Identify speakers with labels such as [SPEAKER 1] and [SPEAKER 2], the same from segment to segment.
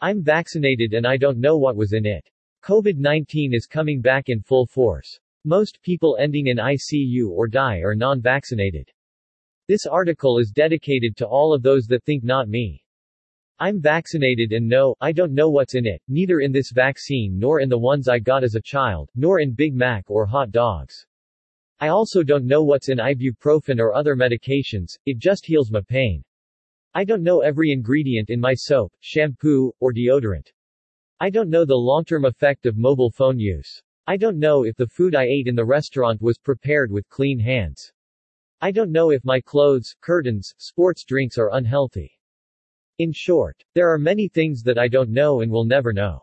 [SPEAKER 1] I'm vaccinated and I don't know what was in it. COVID-19 is coming back in full force. Most people ending in ICU or die are non-vaccinated. This article is dedicated to all of those that think not me. I'm vaccinated and no, I don't know what's in it, neither in this vaccine nor in the ones I got as a child, nor in Big Mac or hot dogs. I also don't know what's in ibuprofen or other medications, it just heals my pain. I don't know every ingredient in my soap, shampoo, or deodorant. I don't know the long-term effect of mobile phone use. I don't know if the food I ate in the restaurant was prepared with clean hands. I don't know if my clothes, curtains, sports drinks are unhealthy. In short, there are many things that I don't know and will never know.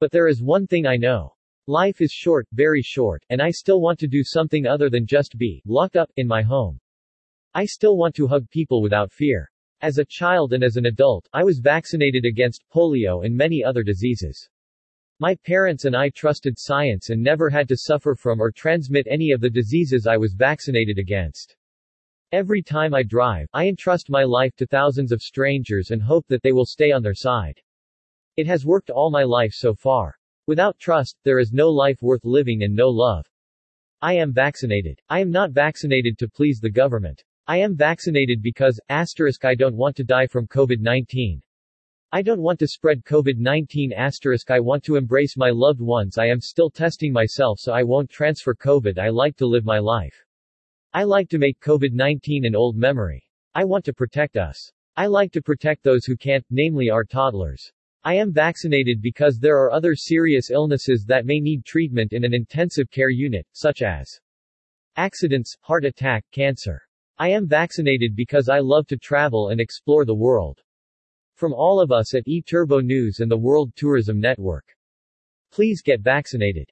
[SPEAKER 1] But there is one thing I know. Life is short, very short, and I still want to do something other than just be locked up in my home. I still want to hug people without fear. As a child and as an adult, I was vaccinated against polio and many other diseases. My parents and I trusted science and never had to suffer from or transmit any of the diseases I was vaccinated against. Every time I drive, I entrust my life to thousands of strangers and hope that they will stay on their side. It has worked all my life so far. Without trust, there is no life worth living and no love. I am vaccinated. I am not vaccinated to please the government. I am vaccinated because, asterisk I don't want to die from COVID-19. I don't want to spread COVID-19 asterisk I want to embrace my loved ones I am still testing myself so I won't transfer COVID I like to live my life. I like to make COVID-19 an old memory. I want to protect us. I like to protect those who can't, namely our toddlers. I am vaccinated because there are other serious illnesses that may need treatment in an intensive care unit, such as accidents, heart attack, cancer. I am vaccinated because I love to travel and explore the world. From all of us at eTurbo News and the World Tourism Network. Please get vaccinated.